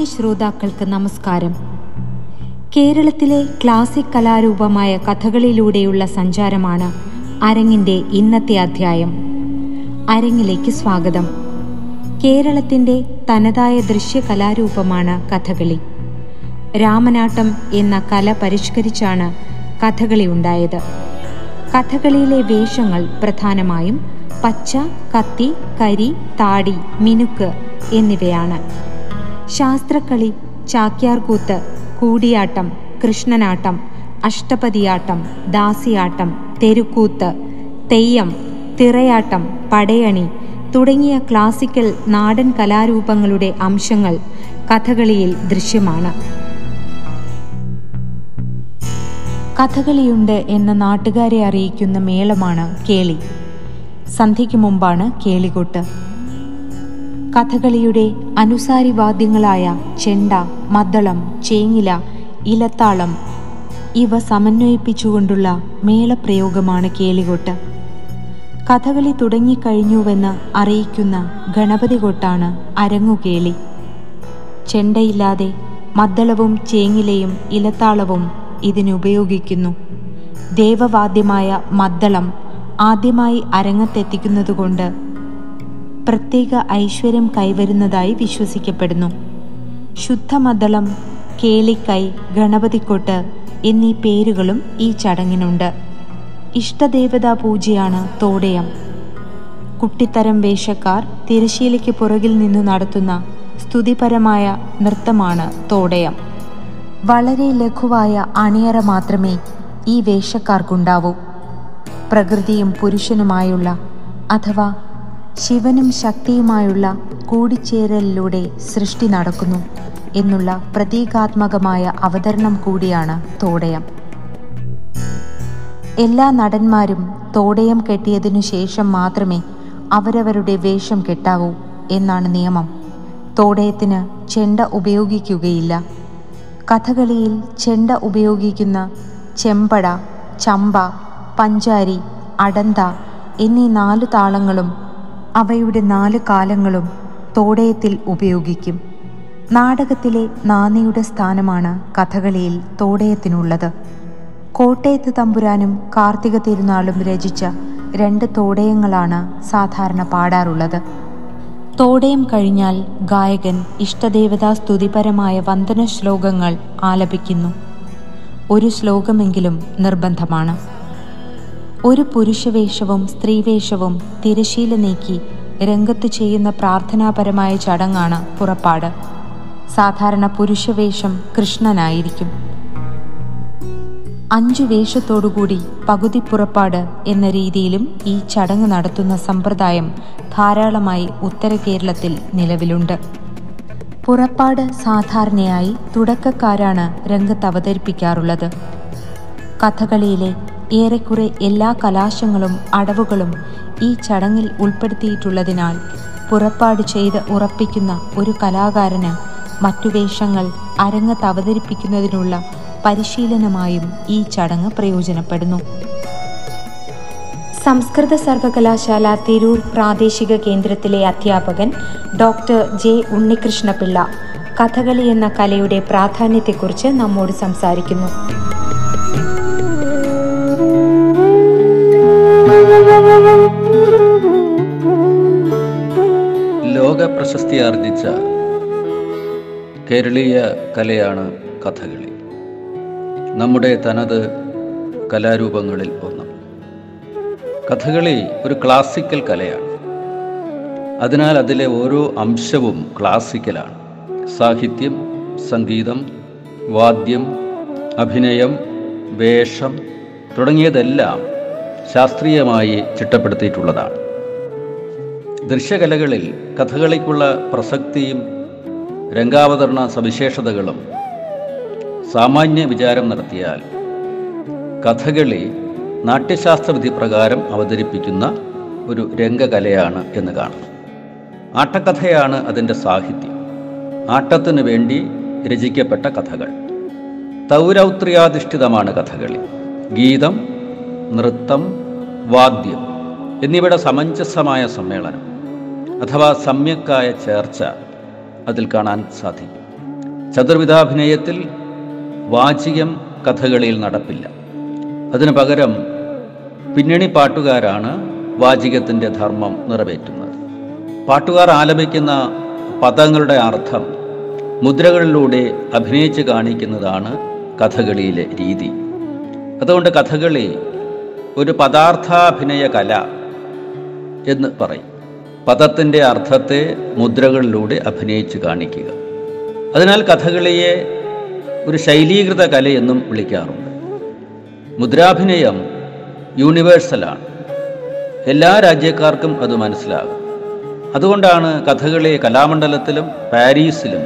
മാന്യ ശ്രോതാക്കൾക്ക് നമസ്കാരം. കേരളത്തിലെ ക്ലാസിക് കലാരൂപമായ കഥകളിലൂടെയുള്ള സഞ്ചാരമാണ് അരങ്ങിന്റെ ഇന്നത്തെ അധ്യായം. അരങ്ങിലേക്ക് സ്വാഗതം. കേരളത്തിന്റെ തനതായ ദൃശ്യ കലാരൂപമാണ് കഥകളി. രാമനാട്ടം എന്ന കല പരിഷ്കരിച്ചാണ് കഥകളി ഉണ്ടായത്. കഥകളിയിലെ വേഷങ്ങൾ പ്രധാനമായും പച്ച കത്തി കരി താടി മിനുക്ക് എന്നിവയാണ്. ശാസ്ത്രക്കളി ചാക്യാർകൂത്ത് കൂടിയാട്ടം കൃഷ്ണനാട്ടം അഷ്ടപതിയാട്ടം ദാസിയാട്ടം തെരുക്കൂത്ത് തെയ്യം തിറയാട്ടം പടയണി തുടങ്ങിയ ക്ലാസിക്കൽ നാടൻ കലാരൂപങ്ങളുടെ അംശങ്ങൾ കഥകളിയിൽ ദൃശ്യമാണ്. കഥകളിയുണ്ട് എന്ന നാട്ടുകാരെ അറിയിക്കുന്ന മേളമാണ് കേളി. സന്ധ്യയ്ക്ക് മുമ്പാണ് കേളികൊട്ട്. കഥകളിയുടെ അനുസാരി വാദ്യങ്ങളായ ചെണ്ട മദ്ദളം ചേങ്ങില ഇലത്താളം ഇവ സമന്വയിപ്പിച്ചുകൊണ്ടുള്ള മേളപ്രയോഗമാണ് കേളികൊട്ട്. കഥകളി തുടങ്ങിക്കഴിഞ്ഞുവെന്ന് അറിയിക്കുന്ന ഗണപതി കൊട്ടാണ് അരങ്ങുകേളി. ചെണ്ടയില്ലാതെ മദ്ദളവും ചേങ്ങിലയും ഇലത്താളവും ഇതിനുപയോഗിക്കുന്നു. ദേവവാദ്യമായ മദ്ദളം ആദ്യമായി അരങ്ങത്തെത്തിക്കുന്നതുകൊണ്ട് പ്രത്യേക ഐശ്വര്യം കൈവരുന്നതായി വിശ്വസിക്കപ്പെടുന്നു. ശുദ്ധമദളം കേളിക്കൈ ഗണപതിക്കൊട്ട് എന്നീ പേരുകളും ഈ ചടങ്ങിനുണ്ട്. ഇഷ്ടദേവതാ പൂജയാണ് തോടയം. കുട്ടിത്തരം വേഷക്കാർ തിരശീലയ്ക്ക് പുറകിൽ നിന്ന് നടത്തുന്ന സ്തുതിപരമായ നൃത്തമാണ് തോടയം. വളരെ ലഘുവായ അണിയറ മാത്രമേ ഈ വേഷക്കാർക്കുണ്ടാവൂ. പ്രകൃതിയും പുരുഷനുമായുള്ള അഥവാ ശിവനും ശക്തിയുമായുള്ള കൂടിച്ചേരലിലൂടെ സൃഷ്ടി നടക്കുന്നു എന്നുള്ള പ്രതീകാത്മകമായ അവതരണം കൂടിയാണ് തോടയം. എല്ലാ നടന്മാരും തോടയം കെട്ടിയതിനു ശേഷം മാത്രമേ അവരവരുടെ വേഷം കെട്ടാവൂ എന്നാണ് നിയമം. തോടയത്തിന് ചെണ്ട ഉപയോഗിക്കുകയില്ല. കഥകളിയിൽ ചെണ്ട ഉപയോഗിക്കുന്ന ചെമ്പട ചമ്പ പഞ്ചാരി അടന്ത എന്നീ നാലു താളങ്ങളും അവയുടെ നാല് കാലങ്ങളും തോടയത്തിൽ ഉപയോഗിക്കും. നാടകത്തിലെ നാനിയുടെ സ്ഥാനമാണ് കഥകളിയിൽ തോടയത്തിനുള്ളത്. കോട്ടയത്ത് തമ്പുരാനും കാർത്തിക തിരുനാളും രചിച്ച രണ്ട് തോടയങ്ങളാണ് സാധാരണ പാടാറുള്ളത്. തോടയം കഴിഞ്ഞാൽ ഗായകൻ ഇഷ്ടദേവതാ സ്തുതിപരമായ വന്ദന ശ്ലോകങ്ങൾ ആലപിക്കുന്നു. ഒരു ശ്ലോകമെങ്കിലും നിർബന്ധമാണ്. ഒരു പുരുഷവേഷവും സ്ത്രീവേഷവും തിരശീല നീക്കി രംഗത്ത് ചെയ്യുന്ന പ്രാർത്ഥനാപരമായ ചടങ്ങാണ് പുറപ്പാട്. സാധാരണ പുരുഷവേഷം കൃഷ്ണനായിരിക്കും. അഞ്ചു വേഷത്തോടുകൂടി പകുതി പുറപ്പാട് എന്ന രീതിയിലും ഈ ചടങ്ങ് നടത്തുന്ന സമ്പ്രദായം ധാരാളമായി ഉത്തര കേരളത്തിൽ നിലവിലുണ്ട്. പുറപ്പാട് സാധാരണയായി തുടക്കക്കാരാണ് രംഗത്ത് അവതരിപ്പിക്കാറുള്ളത്. കഥകളിയിലെ ഏറെക്കുറെ എല്ലാ കലാശങ്ങളും അടവുകളും ഈ ചടങ്ങിൽ ഉൾപ്പെടുത്തിയിട്ടുള്ളതിനാൽ പുറപ്പാട് ചെയ്ത് ഉറപ്പിക്കുന്ന ഒരു കലാകാരന് മറ്റു വേഷങ്ങൾ അരങ്ങത്ത് അവതരിപ്പിക്കുന്നതിനുള്ള പരിശീലനമായും ഈ ചടങ്ങ് പ്രയോജനപ്പെടുന്നു. സംസ്കൃത സർവകലാശാല തിരൂർ പ്രാദേശിക കേന്ദ്രത്തിലെ അധ്യാപകൻ ഡോക്ടർ ജെ. ഉണ്ണികൃഷ്ണപിള്ള കഥകളി എന്ന കലയുടെ പ്രാധാന്യത്തെക്കുറിച്ച് നമ്മോട് സംസാരിക്കുന്നു. പ്രശസ്തി ആർജിച്ച കേരളീയ കലയാണ് കഥകളി. നമ്മുടെ തനത് കലാരൂപങ്ങളിൽ ഒന്ന്. കഥകളി ഒരു ക്ലാസിക്കൽ കലയാണ്. അതിനാൽ അതിലെ ഓരോ അംശവും ക്ലാസിക്കലാണ്. സാഹിത്യം സംഗീതം വാദ്യം അഭിനയം വേഷം തുടങ്ങിയതെല്ലാം ശാസ്ത്രീയമായി ചിട്ടപ്പെടുത്തിയിട്ടുള്ളതാണ്. ദൃശ്യകലകളിൽ കഥകളിക്കുള്ള പ്രസക്തിയും രംഗാവതരണ സവിശേഷതകളും സാമാന്യ വിചാരം നടത്തിയാൽ കഥകളി നാട്യശാസ്ത്ര വിധി പ്രകാരം അവതരിപ്പിക്കുന്ന ഒരു രംഗകലയാണ് എന്ന് കാണാം. ആട്ടക്കഥയാണ് അതിന്റെ സാഹിത്യം. ആട്ടത്തിനു വേണ്ടി രചിക്കപ്പെട്ട കഥകൾ. തൗരൗത്രിയാധിഷ്ഠിതമാണ് കഥകളി. ഗീതം നൃത്തം വാദ്യം എന്നിവയുടെ സമഞ്ജസമായ സമ്മേളനം. അഥവാ സമ്യക്കായ ചേർച്ച അതിൽ കാണാൻ സാധിക്കും. ചതുർവിധാഭിനയത്തിൽ വാചികം കഥകളിയിൽ നടപ്പില്ല. അതിനു പകരം പിന്നണി പാട്ടുകാരാണ് വാചികത്തിന്റെ ധർമ്മം നിറവേറ്റുന്നത്. പാട്ടുകാർ ആലപിക്കുന്ന പദങ്ങളുടെ അർത്ഥം മുദ്രകളിലൂടെ അഭിനയിച്ച് കാണിക്കുന്നതാണ് കഥകളിയിലെ രീതി. അതുകൊണ്ട് കഥകളി ഒരു പദാർത്ഥാഭിനയ കല എന്ന് പറയും. പദത്തിന്റെ അർത്ഥത്തെ മുദ്രകളിലൂടെ അഭിനയിച്ച് കാണിക്കുക. അതിനാൽ കഥകളിയെ ഒരു ശൈലീകൃത കലയെന്നും വിളിക്കാറുണ്ട്. മുദ്രാഭിനയം യൂണിവേഴ്സലാണ്. എല്ലാ രാജ്യക്കാർക്കും അത് മനസ്സിലാകും. അതുകൊണ്ടാണ് കഥകളി കലാമണ്ഡലത്തിലും പാരീസിലും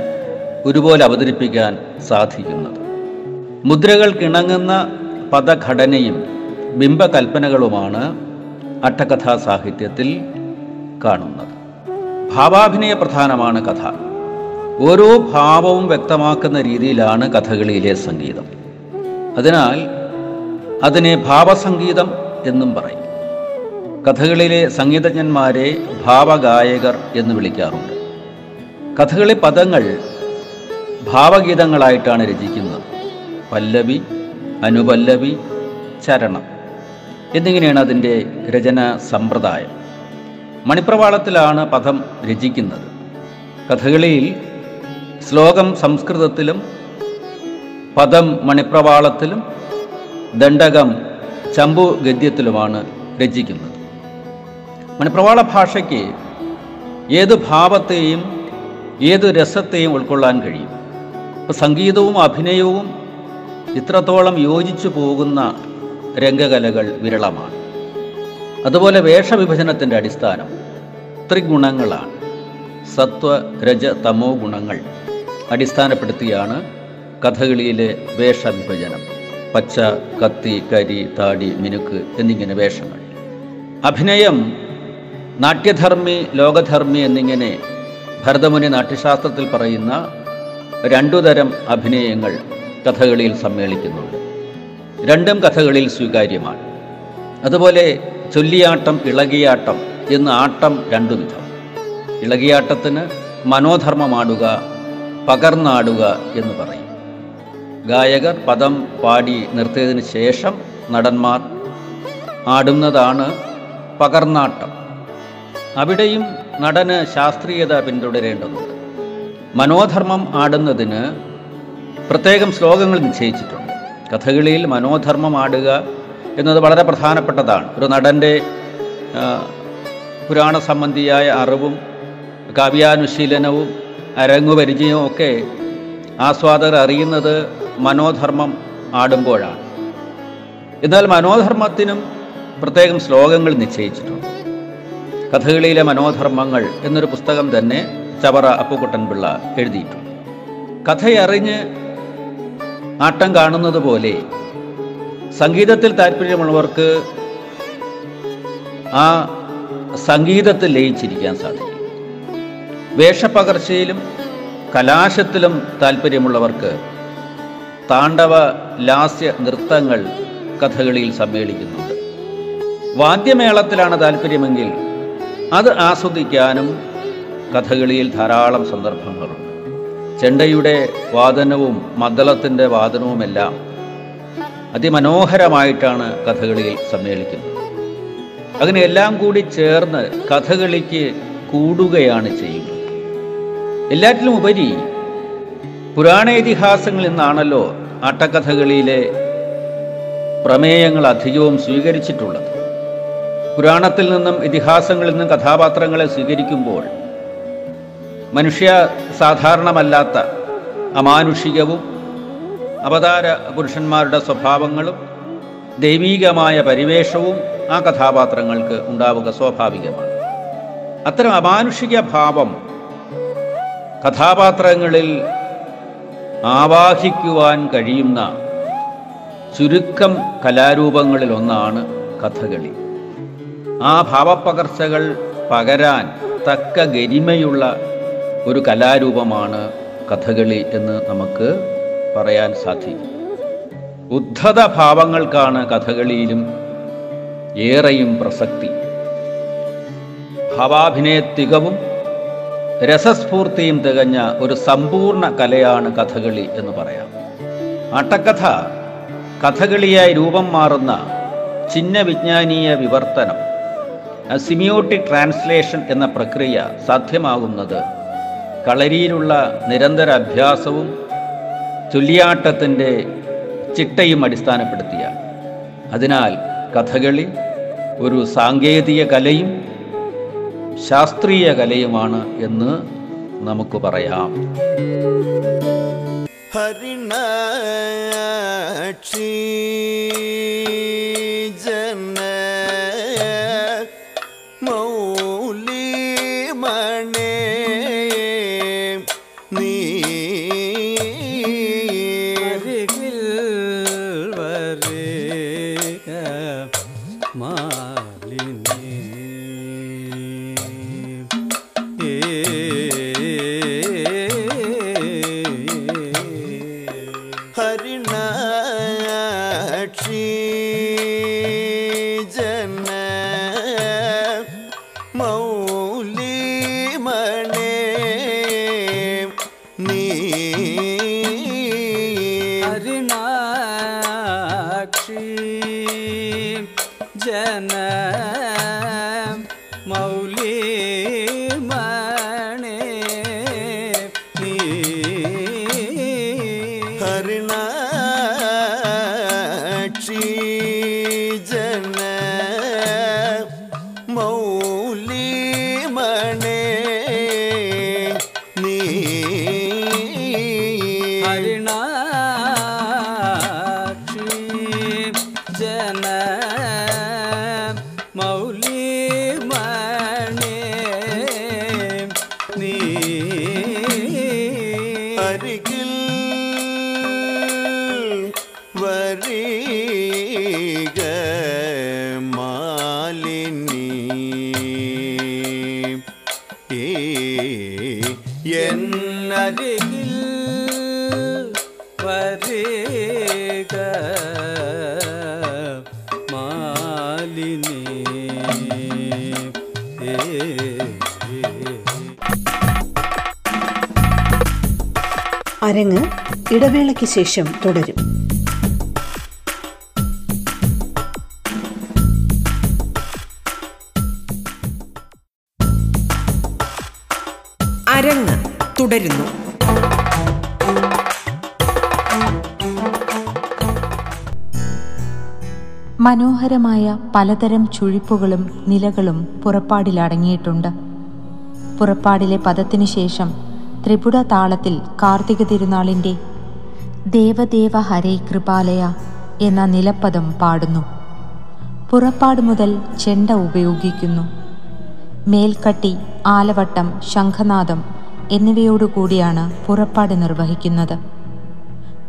ഒരുപോലെ അവതരിപ്പിക്കാൻ സാധിക്കുന്നത്. മുദ്രകൾക്കിണങ്ങുന്ന പദഘടനയും ബിംബകൽപ്പനകളുമാണ് അട്ടകഥാ സാഹിത്യത്തിൽ കാണുന്നത്. ഭാവാഭിനയ പ്രധാനമാണ് കഥ. ഓരോ ഭാവവും വ്യക്തമാക്കുന്ന രീതിയിലാണ് കഥകളിയിലെ സംഗീതം. അതിനാൽ അതിനെ ഭാവസംഗീതം എന്നും പറയും. കഥകളിലെ സംഗീതജ്ഞന്മാരെ ഭാവഗായകർ എന്ന് വിളിക്കാറുണ്ട്. കഥകളി പദങ്ങൾ ഭാവഗീതങ്ങളായിട്ടാണ് രചിക്കുന്നത്. പല്ലവി അനുപല്ലവി ചരണം എന്നിങ്ങനെയാണ് അതിന്റെ രചന സമ്പ്രദായം. മണിപ്രവാളത്തിലാണ് പദം രചിക്കുന്നത്. കഥകളിയിൽ ശ്ലോകം സംസ്കൃതത്തിലും പദം മണിപ്രവാളത്തിലും ദണ്ഡകം ചമ്പു ഗദ്യത്തിലുമാണ് രചിക്കുന്നത്. മണിപ്രവാള ഭാഷയ്ക്ക് ഏത് ഭാവത്തെയും ഏത് രസത്തെയും ഉൾക്കൊള്ളാൻ കഴിയും. ഇപ്പോൾ സംഗീതവും അഭിനയവും ഇത്രത്തോളം യോജിച്ചു പോകുന്ന രംഗകലകൾ വിരളമാണ്. അതുപോലെ വേഷവിഭജനത്തിന്റെ അടിസ്ഥാനം ത്രിഗുണങ്ങളാണ്. സത്വ രജ തമോ ഗുണങ്ങൾ അടിസ്ഥാനപ്പെടുത്തിയാണ് കഥകളിയിലെ വേഷവിഭജനം. പച്ച കത്തി കരി താടി മിനുക്ക് എന്നിങ്ങനെ വേഷങ്ങൾ. അഭിനയം നാട്യധർമ്മി ലോകധർമ്മി എന്നിങ്ങനെ ഭരതമുനി നാട്യശാസ്ത്രത്തിൽ പറയുന്ന രണ്ടു തരം അഭിനയങ്ങൾ കഥകളിയിൽ സമ്മേളിക്കുന്നുണ്ട്. രണ്ടും കഥകളിയിൽ സ്വീകാര്യമാണ്. അതുപോലെ ചൊല്ലിയാട്ടം ഇളകിയാട്ടം എന്ന ആട്ടം രണ്ടു വിധം ഇളകിയാട്ടത്തിന് മനോധർമ്മമാടുക പകർന്നാടുക എന്ന് പറയും. ഗായകർ പദം പാടി നിർത്തിയതിന് ശേഷം നടന്മാർ ആടുന്നതാണ് പകർന്നാട്ടം. അവിടെയും നടന് ശാസ്ത്രീയത പിന്തുടരേണ്ടതുണ്ട്. മനോധർമ്മം ആടുന്നതിന് പ്രത്യേകം ശ്ലോകങ്ങൾ നിശ്ചയിച്ചിട്ടുണ്ട്. കഥകളിയിൽ മനോധർമ്മം ആടുക എന്നത് വളരെ പ്രധാനപ്പെട്ടതാണ്. ഒരു നടന്റെ പുരാണ സംബന്ധിയായ അറിവും കാവ്യാനുശീലനവും അരങ്ങുപരിചയവും ഒക്കെ ആസ്വാദകർ അറിയുന്നത് മനോധർമ്മം ആടുമ്പോഴാണ്. എന്നാൽ മനോധർമ്മത്തിനും പ്രത്യേകം ശ്ലോകങ്ങൾ നിശ്ചയിച്ചിട്ടുണ്ട്. കഥകളിയിലെ മനോധർമ്മങ്ങൾ എന്നൊരു പുസ്തകം തന്നെ ചവറ അപ്പുക്കുട്ടൻപിള്ള എഴുതിയിട്ടുണ്ട്. കഥയറിഞ്ഞ് ആട്ടം കാണുന്നത് പോലെ സംഗീതത്തിൽ താല്പര്യമുള്ളവർക്ക് ആ സംഗീതത്തിൽ ലയിച്ചിരിക്കാൻ സാധിക്കും. വേഷപ്പകർച്ചയിലും കലാശത്തിലും താല്പര്യമുള്ളവർക്ക് താണ്ഡവ ലാസ്യ നൃത്തങ്ങൾ കഥകളിയിൽ സമ്മേളിക്കുന്നുണ്ട്. വാദ്യമേളത്തിലാണ് താല്പര്യമെങ്കിൽ അത് ആസ്വദിക്കാനും കഥകളിയിൽ ധാരാളം സന്ദർഭങ്ങളുണ്ട്. ചെണ്ടയുടെ വാദനവും മദ്ദളത്തിന്റെ വാദനവുമെല്ലാം അതിമനോഹരമായിട്ടാണ് കഥകളിയിൽ സമ്മേളിക്കുന്നത്. അങ്ങനെ എല്ലാം കൂടി ചേർന്ന് കഥകളിക്ക് കൂടുകയാണ് ചെയ്യുന്നത്. എല്ലാറ്റിലും ഉപരി പുരാണ ഇതിഹാസങ്ങളിൽ നിന്നാണല്ലോ ആട്ടക്കഥകളിയിലെ പ്രമേയങ്ങൾ അധികവും സ്വീകരിച്ചിട്ടുള്ളത്. പുരാണത്തിൽ നിന്നും ഇതിഹാസങ്ങളിൽ നിന്നും കഥാപാത്രങ്ങളെ സ്വീകരിക്കുമ്പോൾ മനുഷ്യ സാധാരണമല്ലാത്ത അമാനുഷികവും അവതാര പുരുഷന്മാരുടെ സ്വഭാവങ്ങളും ദൈവീകമായ പരിവേഷവും ആ കഥാപാത്രങ്ങൾക്ക് ഉണ്ടാവുക സ്വാഭാവികമാണ്. അത്തരം അമാനുഷിക ഭാവം കഥാപാത്രങ്ങളിൽ ആവാഹിക്കുവാൻ കഴിയുന്ന ചുരുക്കം കലാരൂപങ്ങളിൽ ഒന്നാണ് കഥകളി. ആ ഭാവപ്പകർച്ചകൾ പകരാൻ തക്ക ഗരിമയുള്ള ഒരു കലാരൂപമാണ് കഥകളി എന്ന് നമുക്ക് പറയാൻ സാധിക്കും. ഉദ്ധത ഭാവങ്ങൾക്കാണ് കഥകളിയിലും ഏറെയും പ്രസക്തി. ഭാവാഭിനയത്തികവും രസസ്ഫൂർത്തിയും തികഞ്ഞ ഒരു സമ്പൂർണ കലയാണ് കഥകളി എന്ന് പറയാം. ആട്ടക്കഥ കഥകളിയായി രൂപം മാറുന്ന ചിഹ്ന വിജ്ഞാനീയ വിവർത്തനം സിമിയോട്ടിക് ട്രാൻസ്ലേഷൻ എന്ന പ്രക്രിയ സാധ്യമാകുന്നത് കളരിയിലുള്ള നിരന്തര അഭ്യാസവും ചൊല്ലിയാട്ടത്തിന്റെ ചിട്ടയും അടിസ്ഥാനപ്പെടുത്തിയ. അതിനാൽ കഥകളി ഒരു സാങ്കേതിക കലയും ശാസ്ത്രീയ കലയുമാണ് എന്ന് നമുക്ക് പറയാം. ഹരിണക്ഷി ജന മൗലി മണേ അരങ്ങ് ഇടവേളയ്ക്ക് ശേഷം തുടരും. മനോഹരമായ പലതരം ചുഴിപ്പുകളും നിലകളും പുറപ്പാടിലടങ്ങിയിട്ടുണ്ട്. പുറപ്പാടിലെ പദത്തിനു ശേഷം ത്രിപുട താളത്തിൽ കാർത്തിക തിരുനാളിന്റെ ദേവദേവ ഹരേ കൃപാലയ എന്ന നിലപ്പദം പാടുന്നു. പുറപ്പാട് മുതൽ ചെണ്ട ഉപയോഗിക്കുന്നു. മേൽക്കട്ടി ആലവട്ടം ശംഖനാദം എന്നിവയോടുകൂടിയാണ് പുറപ്പാട് നിർവഹിക്കുന്നത്.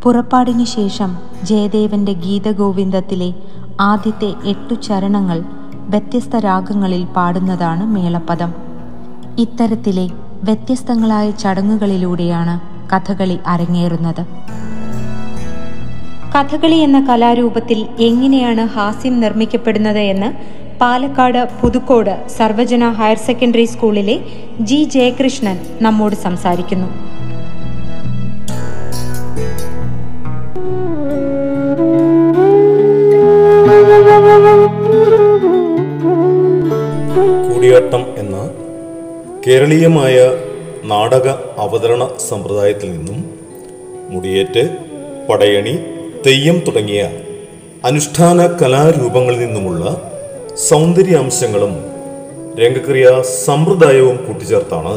പുറപ്പാടിനു ശേഷം ജയദേവന്റെ ഗീതഗോവിന്ദത്തിലെ ആദ്യത്തെ എട്ടു ചരണങ്ങൾ വ്യത്യസ്ത രാഗങ്ങളിൽ പാടുന്നതാണ് മേളപ്പദം. ഇത്തരത്തിലെ വ്യത്യസ്തങ്ങളായ ചടങ്ങുകളിലൂടെയാണ് കഥകളി അരങ്ങേറുന്നത്. കഥകളി എന്ന കലാരൂപത്തിൽ എങ്ങനെയാണ് ഹാസ്യം നിർമ്മിക്കപ്പെടുന്നത് എന്ന് പാലക്കാട് പുതുക്കോട് സർവജന ഹയർ സെക്കൻഡറി സ്കൂളിലെ ജി ജയകൃഷ്ണൻ നമ്മോട് സംസാരിക്കുന്നു. കൂടിയാട്ടം എന്ന കേരളീയമായ നാടക അവതരണ സമ്പ്രദായത്തിൽ നിന്നും മുടിയേറ്റ് പടയണി തെയ്യം തുടങ്ങിയ അനുഷ്ഠാന കലാരൂപങ്ങളിൽ നിന്നുമുള്ള സൗന്ദര്യാംശങ്ങളും രംഗക്രിയ സമ്പ്രദായവും കൂട്ടിച്ചേർത്താണ്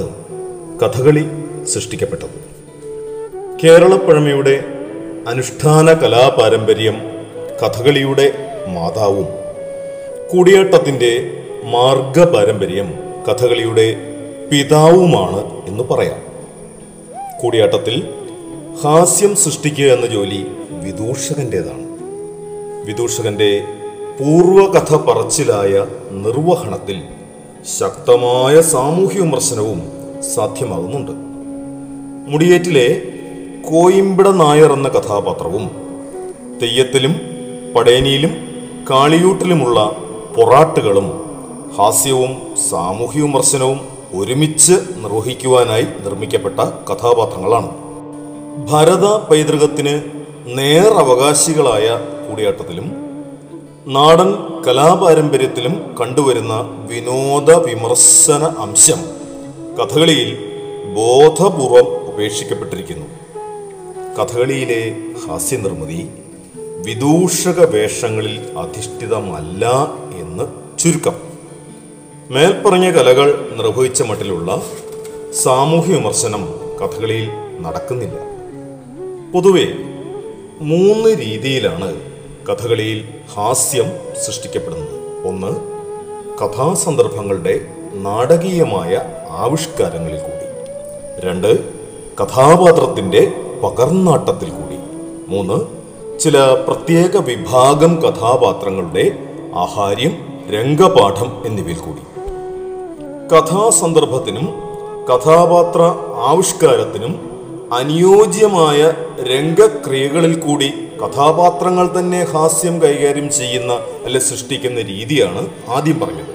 കഥകളി സൃഷ്ടിക്കപ്പെട്ടത്. കേരളപ്പഴമയുടെ അനുഷ്ഠാന കലാപാരമ്പര്യം കഥകളിയുടെ മാതാവും കൂടിയാട്ടത്തിന്റെ മാർഗപാരമ്പര്യം കഥകളിയുടെ പിതാവുമാണ് എന്ന് പറയാം. കൂടിയാട്ടത്തിൽ ഹാസ്യം സൃഷ്ടിക്കുക എന്ന ജോലി വിദൂഷകന്റേതാണ് വിദൂഷകന്റെ പൂർവകഥ പറച്ചിലായ നിർവഹണത്തിൽ ശക്തമായ സാമൂഹ്യ വിമർശനവും സാധ്യമാകുന്നുണ്ട്. മുടിയേറ്റിലെ കോയിമ്പിട നായർ എന്ന കഥാപാത്രവും തെയ്യത്തിലും പടേനിയിലും കാളിയൂട്ടിലുമുള്ള പൊറാട്ടുകളും ഹാസ്യവും സാമൂഹ്യ വിമർശനവും ഒരുമിച്ച് നിർവഹിക്കുവാനായി നിർമ്മിക്കപ്പെട്ട കഥാപാത്രങ്ങളാണ്. ഭരത പൈതൃകത്തിന് നേറവകാശികളായ കൂടിയാട്ടത്തിലും നാടൻ കലാപാരമ്പര്യത്തിലും കണ്ടുവരുന്ന വിനോദ വിമർശന അംശം കഥകളിയിൽ ബോധപൂർവം ഉപേക്ഷിക്കപ്പെട്ടിരിക്കുന്നു. കഥകളിയിലെ ഹാസ്യനിർമ്മിതി വിദൂഷക വേഷങ്ങളിൽ അധിഷ്ഠിതമല്ല എന്ന് ചുരുക്കം. മേൽപ്പറഞ്ഞ കലകൾ നിർവഹിച്ച മട്ടിലുള്ള സാമൂഹ്യ വിമർശനം കഥകളിയിൽ നടക്കുന്നില്ല. പൊതുവെ മൂന്ന് രീതിയിലാണ് കഥകളിയിൽ ഹാസ്യം സൃഷ്ടിക്കപ്പെടുന്നത്. ഒന്ന് കഥാസന്ദർഭങ്ങളുടെ നാടകീയമായ ആവിഷ്കാരങ്ങളിൽ കൂടി. രണ്ട് കഥാപാത്രത്തിന്റെ പകർന്നാട്ടത്തിൽ കൂടി. മൂന്ന് ചില പ്രത്യേക വിഭാഗം കഥാപാത്രങ്ങളുടെ ആഹാര്യം രംഗപാഠം എന്നിവയിൽ കൂടി. കഥാസന്ദർഭത്തിനും കഥാപാത്ര ആവിഷ്കാരത്തിനും അനുയോജ്യമായ രംഗക്രിയകളിൽ കൂടി കഥാപാത്രങ്ങൾ തന്നെ ഹാസ്യം കൈകാര്യം ചെയ്യുന്ന അല്ലെ സൃഷ്ടിക്കുന്ന രീതിയാണ് ആദ്യം പറഞ്ഞത്.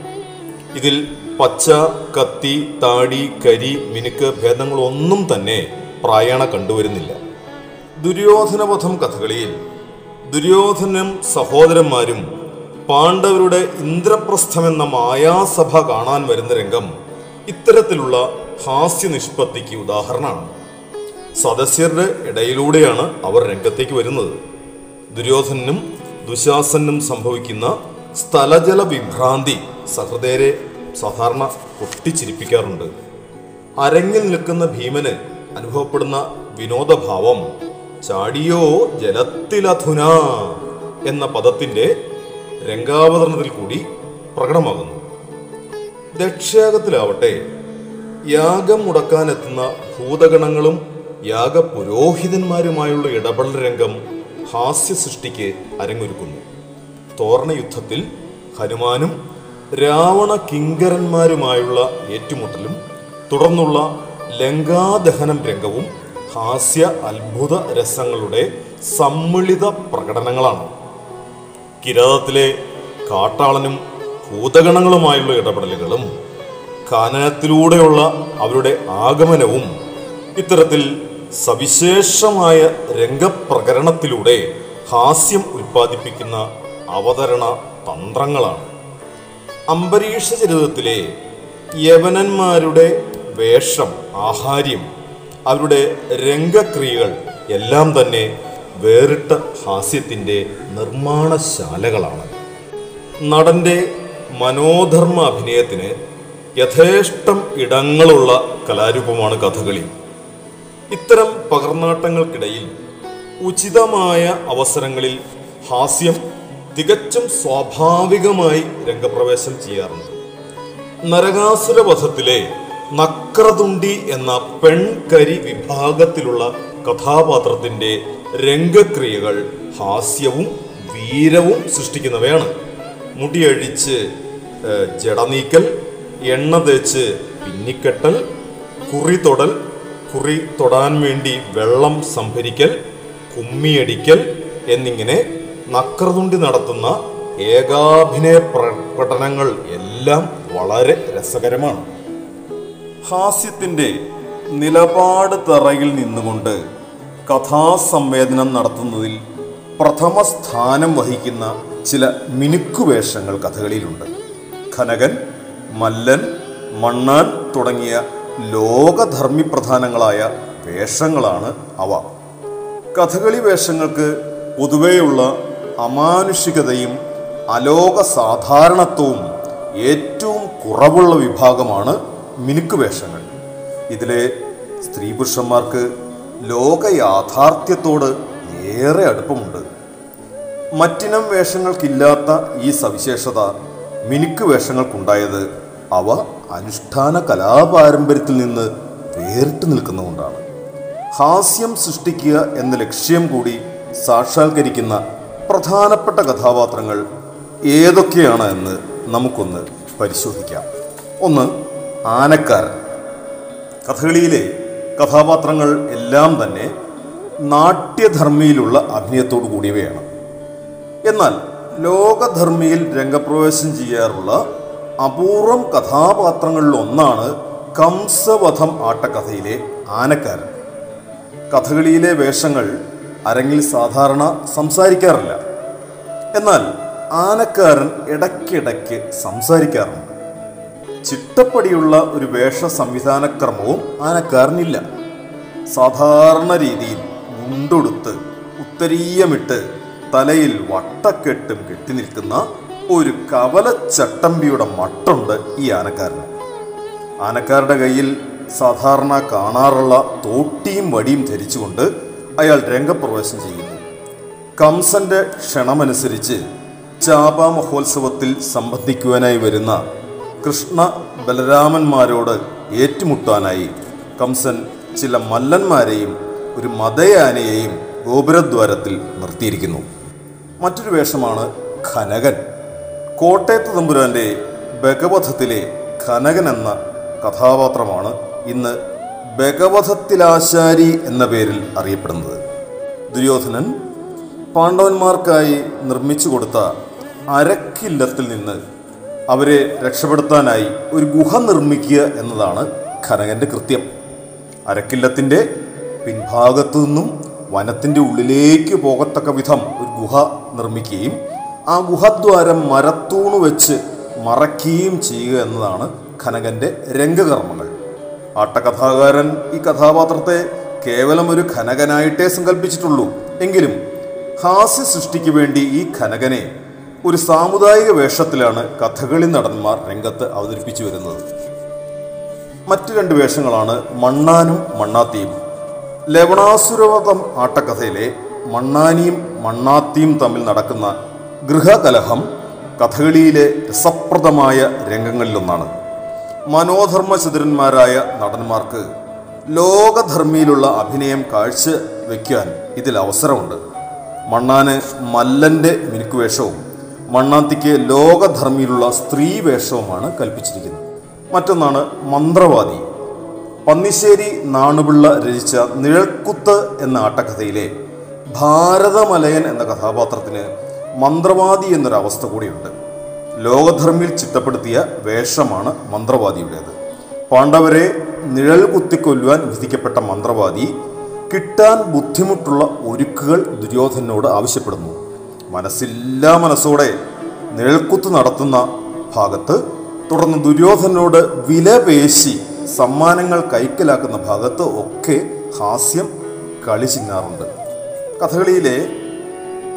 ഇതിൽ പച്ച കത്തി താടി കരി മിനുക്ക് ഭേദങ്ങളൊന്നും തന്നെ പ്രായണ കണ്ടുവരുന്നില്ല. ദുര്യോധനവധം കഥകളിയിൽ ദുര്യോധനും സഹോദരന്മാരും പാണ്ഡവരുടെ ഇന്ദ്രപ്രസ്ഥമെന്ന മായാസഭ കാണാൻ വരുന്ന രംഗം ഇത്തരത്തിലുള്ള ഹാസ്യനിഷ്പത്തിക്ക് ഉദാഹരണമാണ്. സദസ്യരുടെ ഇടയിലൂടെയാണ് അവർ രംഗത്തേക്ക് വരുന്നത്. ദുര്യോധനും ദുശാസനും സംഭവിക്കുന്ന സ്ഥലജല വിഭ്രാന്തി സഹൃദയരെ സാധാരണ പൊട്ടിച്ചിരിപ്പിക്കാറുണ്ട്. അരങ്ങിൽ നിൽക്കുന്ന ഭീമന് അനുഭവപ്പെടുന്ന വിനോദഭാവം ചാടിയോ ജലത്തിലധുന എന്ന പദത്തിന്റെ രംഗാവതരണത്തിൽ കൂടി പ്രകടമാകുന്നു. ദക്ഷയാഗത്തിലാവട്ടെ യാഗം മുടക്കാനെത്തുന്ന ഭൂതഗണങ്ങളും യാഗപുരോഹിതന്മാരുമായുള്ള ഇടപെടൽ രംഗം ഹാസ്യ സൃഷ്ടിക്ക് അരങ്ങൊരുക്കുന്നു. തോരണ യുദ്ധത്തിൽ ഹനുമാനും രാവണ കിങ്കരന്മാരുമായുള്ള ഏറ്റുമുട്ടലും തുടർന്നുള്ള ലങ്കാദഹനം രംഗവും ഹാസ്യ അത്ഭുത രസങ്ങളുടെ സമ്മിളിത പ്രകടനങ്ങളാണ്. കിരാതത്തിലെ കാട്ടാളനും ഭൂതഗണങ്ങളുമായുള്ള ഇടപെടലുകളും കാനനത്തിലൂടെയുള്ള അവരുടെ ആഗമനവും ഇത്തരത്തിൽ സവിശേഷമായ രംഗപ്രകരണത്തിലൂടെ ഹാസ്യം ഉൽപ്പാദിപ്പിക്കുന്ന അവതരണ തന്ത്രങ്ങളാണ്. അംബരീഷ ചരിതത്തിലെ യവനന്മാരുടെ വേഷം ആഹാര്യം അവരുടെ രംഗക്രിയകൾ എല്ലാം തന്നെ വേറിട്ട ഹാസ്യത്തിന്റെ നിർമ്മാണശാലകളാണ്. നടന്റെ മനോധർമ്മ അഭിനയത്തിന് യഥേഷ്ടം ഇടങ്ങളുള്ള കലാരൂപമാണ് കഥകളി. ഇത്തരം പകർന്നാട്ടങ്ങൾക്കിടയിൽ ഉചിതമായ അവസരങ്ങളിൽ ഹാസ്യം തികച്ചും സ്വാഭാവികമായി രംഗപ്രവേശം ചെയ്യാറുണ്ട്. നരകാസുരവധത്തിലെ നക്രതുണ്ടി എന്ന പെൺകരി വിഭാഗത്തിലുള്ള കഥാപാത്രത്തിന്റെ രംഗക്രിയകൾ ഹാസ്യവും വീരവും സൃഷ്ടിക്കുന്നവയാണ്. മുടിയഴിച്ച് ജടനീക്കൽ എണ്ണ തേച്ച് പിന്നിക്കെട്ടൽ കുറി തൊടൽ കുറി തൊടാൻ വേണ്ടി വെള്ളം സംഭരിക്കൽ കുമ്മിയടിക്കൽ എന്നിങ്ങനെ നക്രതുണ്ടി നടത്തുന്ന ഏകാഭിനയ പ്രകടനങ്ങൾ എല്ലാം വളരെ രസകരമാണ്. ഹാസ്യത്തിന്റെ നിലപാട് തറയിൽ നിന്നുകൊണ്ട് കഥാസംവേദനം നടത്തുന്നതിൽ പ്രഥമ സ്ഥാനം വഹിക്കുന്ന ചില മിനുക്കുവേഷങ്ങൾ കഥകളിയിലുണ്ട്. ഖനകൻ മല്ലൻ മണ്ണാൻ തുടങ്ങിയ ലോകധർമ്മി പ്രധാനങ്ങളായ വേഷങ്ങളാണ് അവ. കഥകളി വേഷങ്ങൾക്ക് പൊതുവെയുള്ള അമാനുഷികതയും അലോക സാധാരണത്വവും ഏറ്റവും കുറവുള്ള വിഭാഗമാണ് മിനുക്ക് വേഷങ്ങൾ ഇതിലെ സ്ത്രീ പുരുഷന്മാർക്ക് ലോക യാഥാർത്ഥ്യത്തോട് ഏറെ അടുപ്പമുണ്ട്. മറ്റിനം വേഷങ്ങൾക്കില്ലാത്ത ഈ സവിശേഷത മിനുക്ക് വേഷങ്ങൾക്കുണ്ടായത് അവ അനുഷ്ഠാന കലാപാരമ്പര്യത്തിൽ നിന്ന് വേറിട്ട് നിൽക്കുന്നതുകൊണ്ടാണ്. ഹാസ്യം സൃഷ്ടിക്കുക എന്ന ലക്ഷ്യം കൂടി സാക്ഷാത്കരിക്കുന്ന പ്രധാനപ്പെട്ട കഥാപാത്രങ്ങൾ ഏതൊക്കെയാണ് എന്ന് നമുക്കൊന്ന് പരിശോധിക്കാം. ഒന്ന് ആനക്കാരൻ. കഥകളിയിലെ കഥാപാത്രങ്ങൾ എല്ലാം തന്നെ നാട്യധർമ്മിയിലുള്ള അഭിനയത്തോടു കൂടിയവയാണ്. എന്നാൽ ലോകധർമ്മിയിൽ രംഗപ്രവേശം ചെയ്യാറുള്ള അപൂർവം കഥാപാത്രങ്ങളിൽ ഒന്നാണ് കംസവധം ആട്ടക്കഥയിലെ ആനക്കാരൻ. കഥകളിയിലെ വേഷങ്ങൾ അരങ്ങിൽ സാധാരണ സംസാരിക്കാറില്ല. എന്നാൽ ആനക്കാരൻ ഇടയ്ക്കിടയ്ക്ക് സംസാരിക്കാറുണ്ട്. ചിട്ടപ്പടിയുള്ള ഒരു വേഷ സംവിധാനക്രമവും ആനക്കാരനില്ല. സാധാരണ രീതിയിൽ മുണ്ടൊടുത്ത് ഉത്തരീയമിട്ട് തലയിൽ വട്ടക്കെട്ടും കെട്ടി നിൽക്കുന്ന ഒരു കവല ചട്ടമ്പിയുടെ മട്ടുണ്ട് ഈ ആനക്കാരന്. ആനക്കാരുടെ കയ്യിൽ സാധാരണ കാണാറുള്ള തോട്ടിയും വടിയും ധരിച്ചുകൊണ്ട് അയാൾ രംഗപ്രവേശം ചെയ്യുന്നു. കംസന്റെ ക്ഷണമനുസരിച്ച് ചാപ മഹോത്സവത്തിൽ സംബന്ധിക്കുവാനായി വരുന്ന കൃഷ്ണ ബലരാമന്മാരോട് ഏറ്റുമുട്ടാനായി കംസൻ ചില മല്ലന്മാരെയും ഒരു മതയാനയെയും ഗോപുരദ്വാരത്തിൽ നിർത്തിയിരിക്കുന്നു. മറ്റൊരു വേഷമാണ് ഖനകൻ. കോട്ടയത്ത് തമ്പുരാന്റെ ഭഗവധത്തിലെ ഖനകൻ എന്ന കഥാപാത്രമാണ് ഇന്ന് ഭഗവധത്തിലാശാരി എന്ന പേരിൽ അറിയപ്പെടുന്നത്. ദുര്യോധനൻ പാണ്ഡവന്മാർക്കായി നിർമ്മിച്ചു കൊടുത്ത അരക്കില്ലത്തിൽ നിന്ന് അവരെ രക്ഷപ്പെടുത്താനായി ഒരു ഗുഹ നിർമ്മിക്കുക എന്നതാണ് ഖനകന്റെ കൃത്യം. അരക്കില്ലത്തിന്റെ പിൻഭാഗത്തു നിന്നും വനത്തിന്റെ ഉള്ളിലേക്ക് പോകത്തക്ക വിധം ഒരു ഗുഹ നിർമ്മിക്കുകയും ആ ഗുഹദ്വാരം മരത്തൂണ് വെച്ച് മറയ്ക്കുകയും ചെയ്യുക എന്നതാണ് ഖനകന്റെ രംഗകർമ്മങ്ങൾ. ആട്ടകഥാകാരൻ ഈ കഥാപാത്രത്തെ കേവലം ഒരു ഖനകനായിട്ടേ സങ്കല്പിച്ചിട്ടുള്ളൂ എങ്കിലും ഹാസ്യ സൃഷ്ടിക്ക് വേണ്ടി ഈ ഖനകനെ ഒരു സാമുദായിക വേഷത്തിലാണ് കഥകളി നടന്മാർ രംഗത്ത് അവതരിപ്പിച്ചു വരുന്നത്. മറ്റു രണ്ട് വേഷങ്ങളാണ് മണ്ണാനും മണ്ണാത്തിയും. ലവണാസുരവധം ആട്ടക്കഥയിലെ മണ്ണാനിയും മണ്ണാത്തിയും തമ്മിൽ നടക്കുന്ന ഗൃഹകലഹം കഥകളിയിലെ രസപ്രദമായ രംഗങ്ങളിലൊന്നാണ്. മനോധർമ്മചതുരന്മാരായ നടന്മാർക്ക് ലോകധർമ്മിയിലുള്ള അഭിനയം കാഴ്ച വയ്ക്കാൻ ഇതിൽ അവസരമുണ്ട്. മണ്ണാന് മല്ലന്റെ മിനുക്കുവേഷവും മണ്ണാത്തിക്ക് ലോകധർമ്മിയിലുള്ള സ്ത്രീ വേഷവുമാണ് കൽപ്പിച്ചിരിക്കുന്നത്. മറ്റൊന്നാണ് മന്ത്രവാദി. പന്നിശ്ശേരി നാണുപിള്ള രചിച്ച നിഴൽക്കുത്ത് എന്ന ആട്ടക്കഥയിലെ ഭാരതമലയൻ എന്ന കഥാപാത്രത്തിന് മന്ത്രവാദി എന്നൊരവസ്ഥ കൂടിയുണ്ട്. ലോകധർമ്മിയിൽ ചിട്ടപ്പെടുത്തിയ വേഷമാണ് മന്ത്രവാദിയുടേത്. പാണ്ഡവരെ നിഴൽ കുത്തിക്കൊല്ലുവാൻ വിധിക്കപ്പെട്ട മന്ത്രവാദി കിട്ടാൻ ബുദ്ധിമുട്ടുള്ള ഒരുക്കുകൾ ദുര്യോധനോട് ആവശ്യപ്പെടുന്നു. മനസ്സില്ലാ മനസ്സോടെ നിഴൽക്കുത്ത് നടത്തുന്ന ഭാഗത്ത് തുടർന്ന് ദുര്യോധനോട് വില പേശി സമ്മാനങ്ങൾ കൈക്കലാക്കുന്ന ഭാഗത്ത് ഒക്കെ ഹാസ്യം കളി ചിങ്ങാറുണ്ട്. കഥകളിയിലെ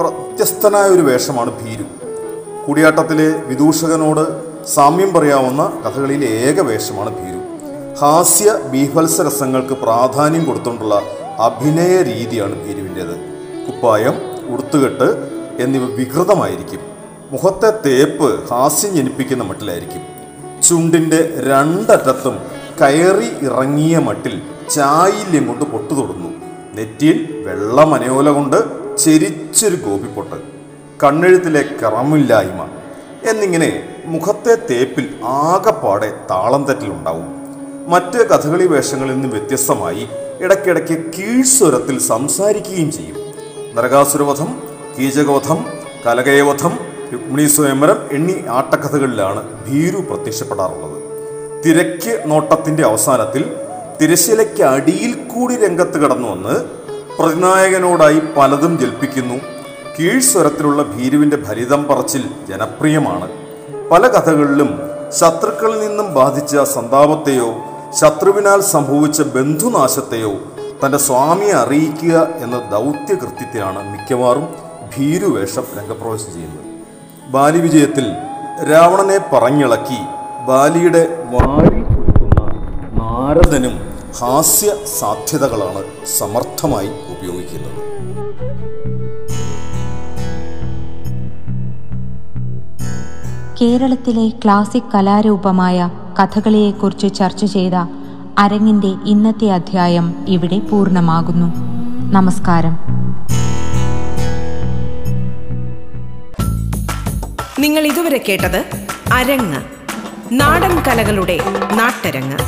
പ്രത്യസ്തനായ ഒരു വേഷമാണ് ഭീരു. കൂടിയാട്ടത്തിലെ വിദൂഷകനോട് സാമ്യം പറയാവുന്ന കഥകളിയിലെ ഏക വേഷമാണ് ഭീരു. ഹാസ്യ ബീഭത്സരസങ്ങൾക്ക് പ്രാധാന്യം കൊടുത്തുകൊണ്ടുള്ള അഭിനയ രീതിയാണ് ഭീരുവിന്റേത്. കുപ്പായം ഉടുത്തുകെട്ട് എന്നിവ വികൃതമായിരിക്കും. മുഖത്തെ തേപ്പ് ഹാസ്യം ജനിപ്പിക്കുന്ന മട്ടിലായിരിക്കും. ചുണ്ടിന്റെ രണ്ടറ്റത്തും കയറി ഇറങ്ങിയ മട്ടിൽ ചായില്യം കൊണ്ട് പൊട്ടു തൊടുന്നു. നെറ്റിയിൽ വെള്ള മനയോല കൊണ്ട് ചെരിച്ചൊരു ഗോപിപ്പൊട്ട് കണ്ണെഴുത്തിലെ കറമില്ലായ്മ എന്നിങ്ങനെ മുഖത്തെ തേപ്പിൽ ആകെപ്പാടെ താളം തെറ്റലുണ്ടാവും മറ്റ് കഥകളി വേഷങ്ങളിൽ നിന്ന് വ്യത്യസ്തമായി ഇടയ്ക്കിടയ്ക്ക് കീഴ്സ്വരത്തിൽ സംസാരിക്കുകയും ചെയ്യും. നരകാസുരവധം കീചകവധം കലകയവധം രുക്മിണി സ്വയംവരം എന്നീ ആട്ടക്കഥകളിലാണ് ഭീരു പ്രത്യക്ഷപ്പെടാറുള്ളത്. തിരക്ക് നോട്ടത്തിന്റെ അവസാനത്തിൽ തിരശ്ശിലയ്ക്ക് അടിയിൽ കൂടി രംഗത്ത് കടന്നു വന്ന് പ്രതിനായകനോടായി പലതും ജൽപ്പിക്കുന്നു. കീഴ്സ്വരത്തിലുള്ള ഭീരുവിന്റെ ഫലിതം പറച്ചിൽ ജനപ്രിയമാണ്. പല കഥകളിലും ശത്രുക്കളിൽ നിന്നും ബാധിച്ച സന്താപത്തെയോ ശത്രുവിനാൽ സംഭവിച്ച ബന്ധുനാശത്തെയോ തന്റെ സ്വാമിയെ അറിയിക്കുക എന്ന ദൗത്യകൃത്യത്തിനാണ് മിക്കവാറും ഭീരുവേഷം രംഗപ്രവേശം ചെയ്യുന്നത് ബാലി വിജയത്തിൽ രാവണനെ പറഞ്ഞിളക്കി ബാലിയുടെ വാഴി കൊടുക്കുന്ന നാരദനും ഹാസ്യ സാധ്യതകളാണ് സമർത്ഥമായി ഉപയോഗിക്കുന്നത്. കേരളത്തിലെ ക്ലാസിക് കലാരൂപമായ കഥകളിയെക്കുറിച്ച് ചർച്ച ചെയ്ത അരങ്ങിന്റെ ഇന്നത്തെ അധ്യായം ഇവിടെ പൂർണമാകുന്നു. നമസ്കാരം. നിങ്ങൾ ഇതുവരെ കേട്ടത് അരങ്ങ്. നാടൻ കലകളുടെ നാട്ടരങ്ങ്.